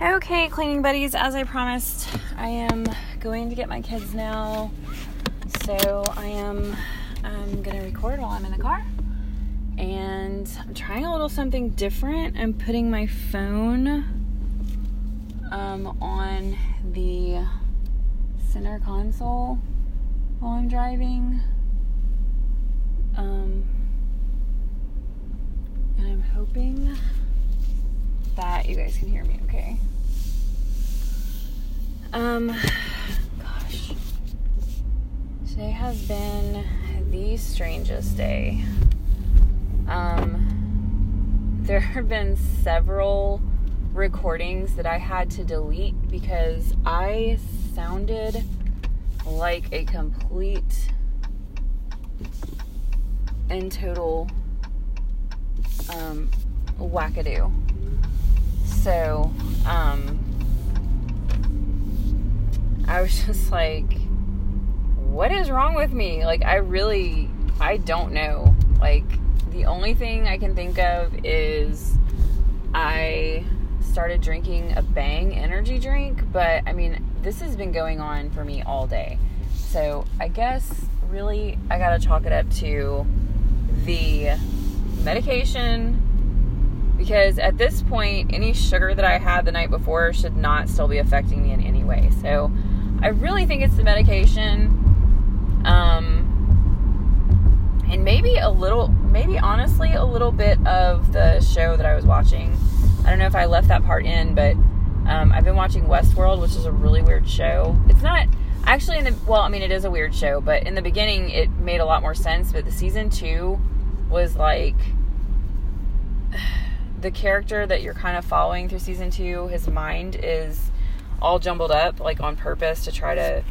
Okay, cleaning buddies, as I promised, I am going to get my kids now. So I am I'm gonna record while I'm in the car. And I'm trying a little something different. I'm putting my phone um, on the center console while I'm driving. Um, and I'm hoping you guys can hear me okay. Um, gosh. Today has been the strangest day. Um, there have been several recordings that I had to delete because I sounded like a complete and total um, wackadoo. So, um, I was just like, what is wrong with me? Like, I really, I don't know. Like, the only thing I can think of is I started drinking a Bang energy drink, but I mean, this has been going on for me all day. So, I guess really I gotta chalk it up to the medication because at this point, any sugar that I had the night before should not still be affecting me in any way. So I really think it's the medication. Um, and maybe a little, maybe honestly, a little bit of the show that I was watching. I don't know if I left that part in, but um, I've been watching Westworld, which is a really weird show. It's not actually in the, well, I mean, it is a weird show, but in the beginning it made a lot more sense. But the season two was like, the character that you're kind of following through season two, his mind is all jumbled up, like on purpose to try to,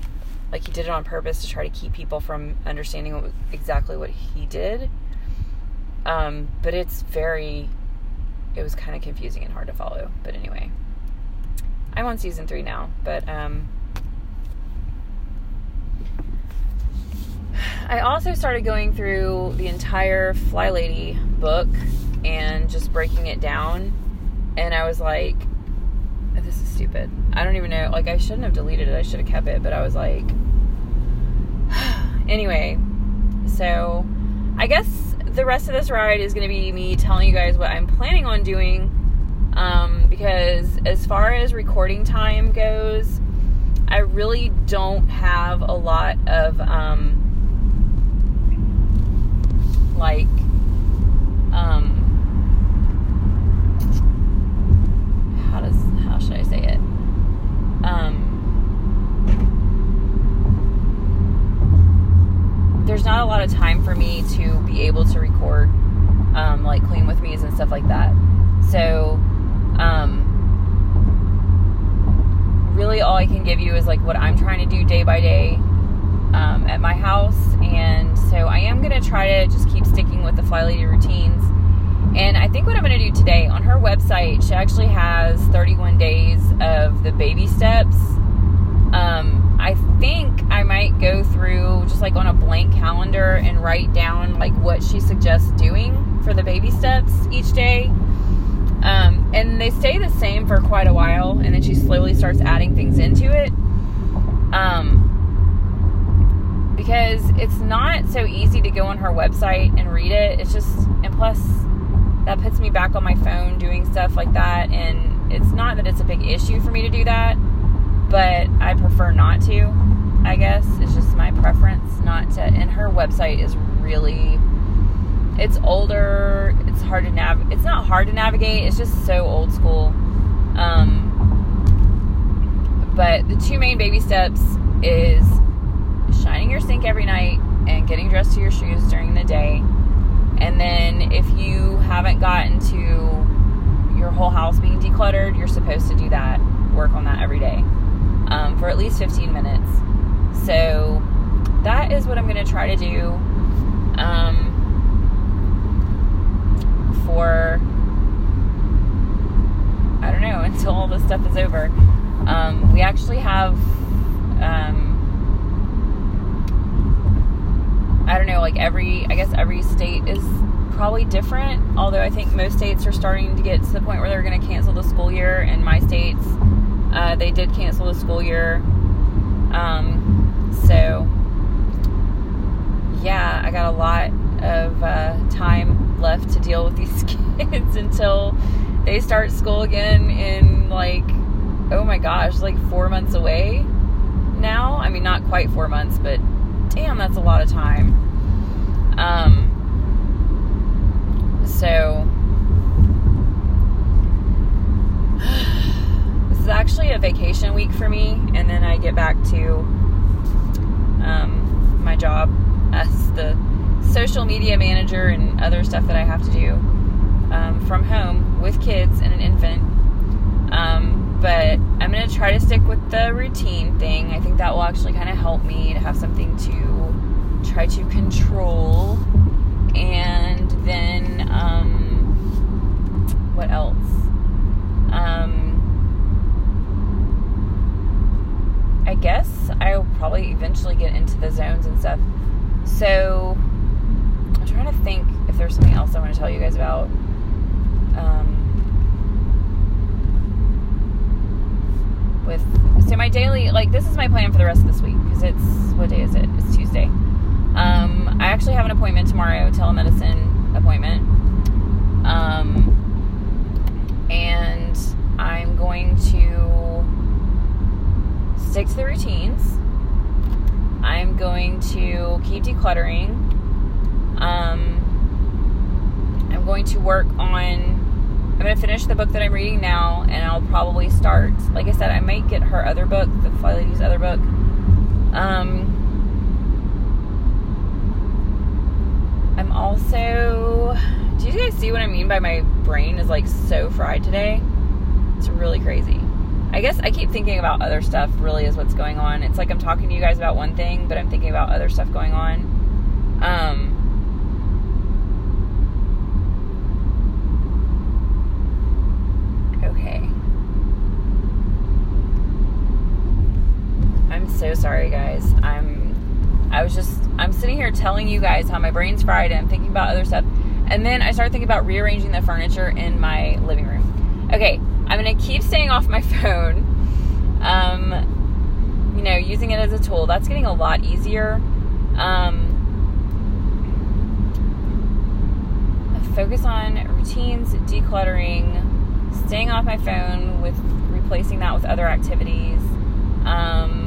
like he did it on purpose to try to keep people from understanding what, exactly what he did. Um, but it's very, it was kind of confusing and hard to follow. But anyway, I'm on season three now, but um, I also started going through the entire Fly Lady book and just breaking it down. And I was like, this is stupid. I don't even know. Like, I shouldn't have deleted it. I should have kept it. But I was like, anyway. So, I guess the rest of this ride is going to be me telling you guys what I'm planning on doing. Um, because as far as recording time goes, I really don't have a lot of, um, like, um, how does how should I say it? Um, there's not a lot of time for me to be able to record um, like clean with me's and stuff like that. So, um, really, all I can give you is like what I'm trying to do day by day um, at my house, and so I am gonna try to just keep sticking with the Fly Lady routines and I think what I'm going to do today on her website, she actually has 31 days of the baby steps. Um, I think I might go through just like on a blank calendar and write down like what she suggests doing for the baby steps each day. Um, and they stay the same for quite a while, and then she slowly starts adding things into it. Um, because it's not so easy to go on her website and read it. It's just, and plus, that puts me back on my phone doing stuff like that. And it's not that it's a big issue for me to do that, but I prefer not to, I guess. It's just my preference not to. And her website is really, it's older. It's hard to nav. It's not hard to navigate. It's just so old school. Um, but the two main baby steps is shining your sink every night and getting dressed to your shoes during the day and then if you haven't gotten to your whole house being decluttered, you're supposed to do that, work on that every day um, for at least 15 minutes. So that is what I'm going to try to do um, for, I don't know, until all this stuff is over. Um, we actually have. Um, I don't know, like every, I guess every state is probably different. Although I think most states are starting to get to the point where they're going to cancel the school year, In my state's they did cancel the school year. Um, so, yeah, I got a lot of uh, time left to deal with these kids until they start school again in like, oh my gosh, like four months away now. I mean, not quite four months, but damn, that's a lot of time. Um, so, this is actually a vacation week for me, and then I get back to um, my job as the social media manager and other stuff that I have to do um, from home with kids and an infant. Um, but I'm going to try to stick with the routine thing. I think that will actually kind of help me to have something to try to control. And then, um, what else? Um, I guess I'll probably eventually get into the zones and stuff. So, I'm trying to think if there's something else I want to tell you guys about. Um, with so my daily like this is my plan for the rest of this week because it's what day is it? It's Tuesday. Um, I actually have an appointment tomorrow, telemedicine appointment. Um, and I'm going to stick to the routines. I'm going to keep decluttering. Um, I'm going to work on I'm going to finish the book that I'm reading now, and I'll probably start. Like I said, I might get her other book, the Fly Lady's other book. Um, also. Do you guys see what I mean by my brain is like so fried today? It's really crazy. I guess I keep thinking about other stuff, really, is what's going on. It's like I'm talking to you guys about one thing, but I'm thinking about other stuff going on. Um, okay. I'm so sorry, guys. I'm. I was just. I'm sitting here telling you guys how my brain's fried and I'm thinking about other stuff. And then I started thinking about rearranging the furniture in my living room. Okay, I'm gonna keep staying off my phone. Um, you know, using it as a tool. That's getting a lot easier. Um, focus on routines, decluttering, staying off my phone with replacing that with other activities. Um,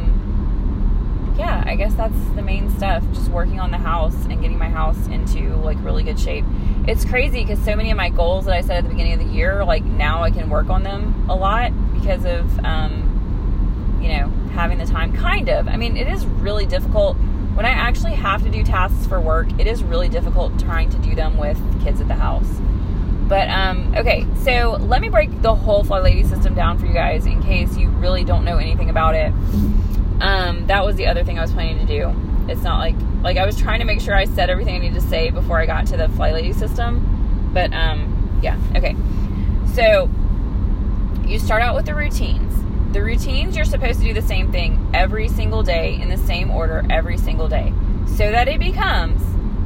yeah, I guess that's the main stuff. Just working on the house and getting my house into like really good shape. It's crazy because so many of my goals that I set at the beginning of the year, like now I can work on them a lot because of, um, you know, having the time. Kind of. I mean, it is really difficult when I actually have to do tasks for work. It is really difficult trying to do them with kids at the house. But um, okay, so let me break the whole Fly Lady system down for you guys in case you really don't know anything about it. Um, that was the other thing I was planning to do. It's not like like I was trying to make sure I said everything I needed to say before I got to the Fly Lady system. But um, yeah, okay. So you start out with the routines. The routines you're supposed to do the same thing every single day in the same order every single day, so that it becomes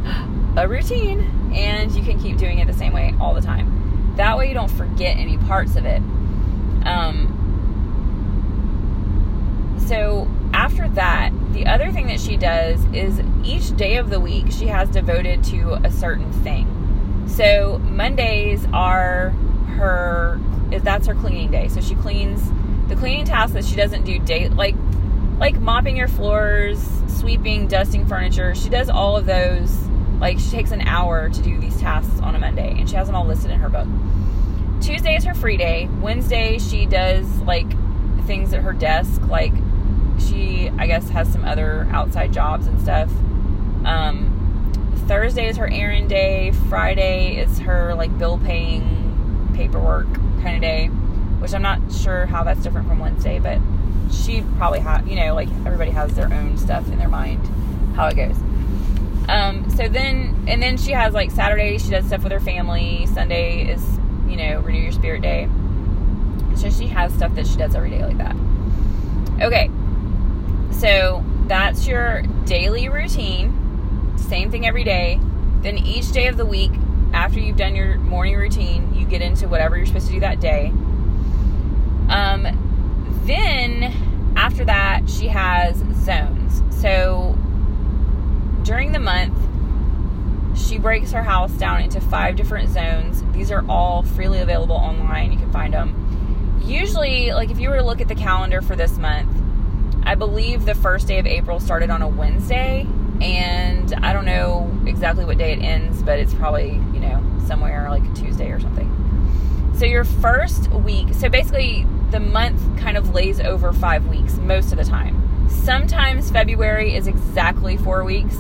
a routine and you can keep doing it the same way all the time. That way you don't forget any parts of it. Um, so after that, the other thing that she does is each day of the week she has devoted to a certain thing. So Mondays are her that's her cleaning day. So she cleans the cleaning tasks that she doesn't do day like like mopping your floors, sweeping, dusting furniture. She does all of those. Like she takes an hour to do these tasks on a Monday and she has them all listed in her book. Tuesday is her free day. Wednesday she does like things at her desk like she I guess has some other outside jobs and stuff. Um, Thursday is her errand day. Friday is her like bill paying paperwork kind of day, which I'm not sure how that's different from Wednesday, but she probably has you know like everybody has their own stuff in their mind how it goes. Um, so then and then she has like Saturday she does stuff with her family. Sunday is you know renew your spirit day. So she has stuff that she does every day like that. Okay, so that's your daily routine. Same thing every day. Then each day of the week, after you've done your morning routine, you get into whatever you're supposed to do that day. Um, then after that, she has zones. So during the month, she breaks her house down into five different zones. These are all freely available online. You can find them. Usually, like if you were to look at the calendar for this month, I believe the first day of April started on a Wednesday, and I don't know exactly what day it ends, but it's probably, you know, somewhere like a Tuesday or something. So, your first week, so basically, the month kind of lays over five weeks most of the time. Sometimes February is exactly four weeks,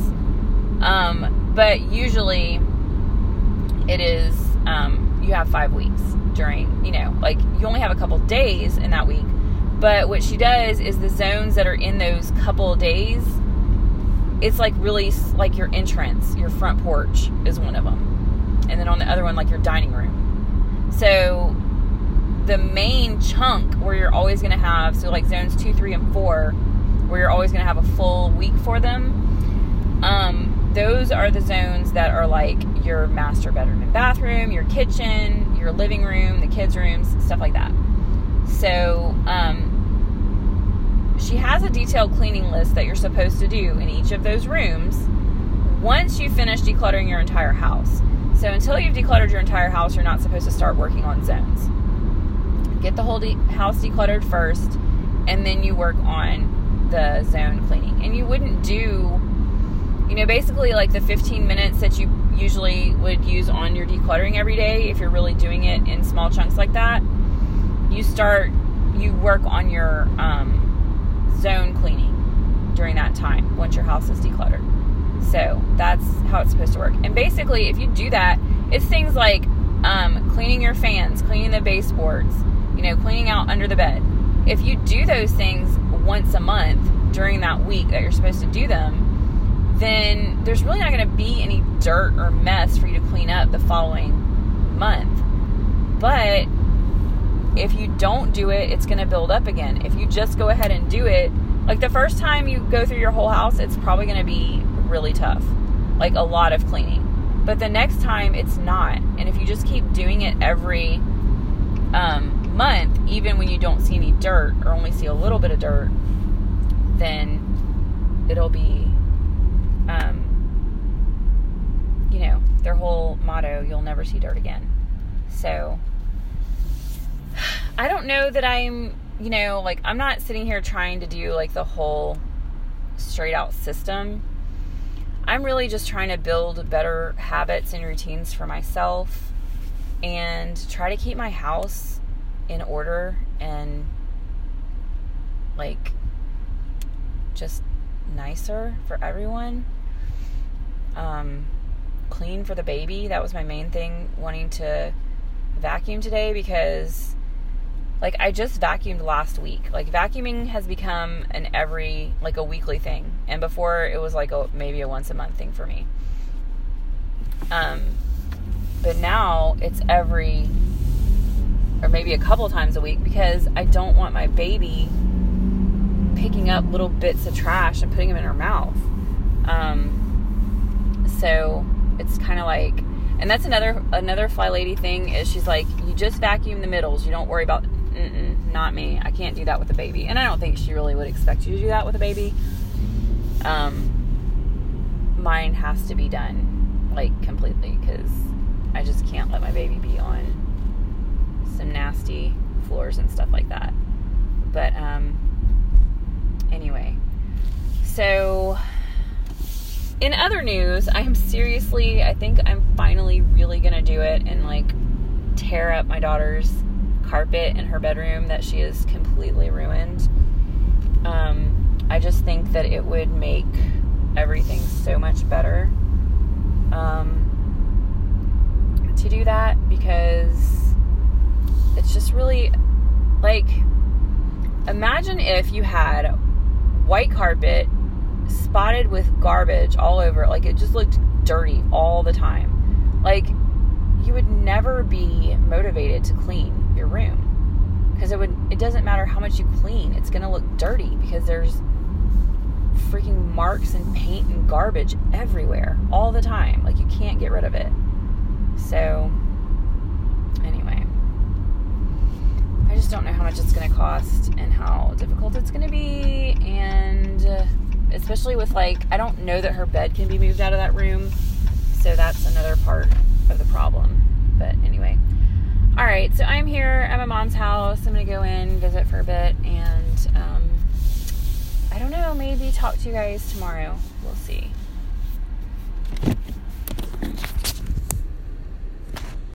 um, but usually it is, um, you have five weeks during, you know, like you only have a couple days in that week. But what she does is the zones that are in those couple days, it's like really like your entrance, your front porch is one of them. And then on the other one, like your dining room. So the main chunk where you're always going to have, so like zones two, three, and four, where you're always going to have a full week for them, um, those are the zones that are like your master bedroom and bathroom, your kitchen, your living room, the kids' rooms, stuff like that. So, um, she has a detailed cleaning list that you're supposed to do in each of those rooms once you finish decluttering your entire house. So, until you've decluttered your entire house, you're not supposed to start working on zones. Get the whole de- house decluttered first, and then you work on the zone cleaning. And you wouldn't do, you know, basically like the 15 minutes that you usually would use on your decluttering every day if you're really doing it in small chunks like that. You start, you work on your um, zone cleaning during that time once your house is decluttered. So that's how it's supposed to work. And basically, if you do that, it's things like um, cleaning your fans, cleaning the baseboards, you know, cleaning out under the bed. If you do those things once a month during that week that you're supposed to do them, then there's really not going to be any dirt or mess for you to clean up the following month. But if you don't do it, it's going to build up again. If you just go ahead and do it, like the first time you go through your whole house, it's probably going to be really tough, like a lot of cleaning. But the next time, it's not. And if you just keep doing it every um, month, even when you don't see any dirt or only see a little bit of dirt, then it'll be, um, you know, their whole motto you'll never see dirt again. So, I don't know that I'm, you know, like I'm not sitting here trying to do like the whole straight out system. I'm really just trying to build better habits and routines for myself and try to keep my house in order and like just nicer for everyone. Um, clean for the baby. That was my main thing, wanting to vacuum today because like I just vacuumed last week. Like vacuuming has become an every like a weekly thing, and before it was like a maybe a once a month thing for me. Um, but now it's every or maybe a couple times a week because I don't want my baby picking up little bits of trash and putting them in her mouth. Um, so it's kind of like, and that's another another fly lady thing is she's like, you just vacuum the middles. You don't worry about not me. I can't do that with a baby. And I don't think she really would expect you to do that with a baby. Um, mine has to be done like completely because I just can't let my baby be on some nasty floors and stuff like that. But um, anyway, so in other news, I am seriously, I think I'm finally really gonna do it and like tear up my daughter's carpet in her bedroom that she is completely ruined. Um, I just think that it would make everything so much better um, to do that because it's just really like imagine if you had white carpet spotted with garbage all over like it just looked dirty all the time like you would never be motivated to clean your room because it would it doesn't matter how much you clean it's going to look dirty because there's freaking marks and paint and garbage everywhere all the time like you can't get rid of it so anyway i just don't know how much it's going to cost and how difficult it's going to be. And uh, especially with like, I don't know that her bed can be moved out of that room. So that's another part of the problem. But anyway. All right, so I'm here at my mom's house. I'm to go in, visit for a bit, and um, I don't know, maybe talk to you guys tomorrow. We'll see.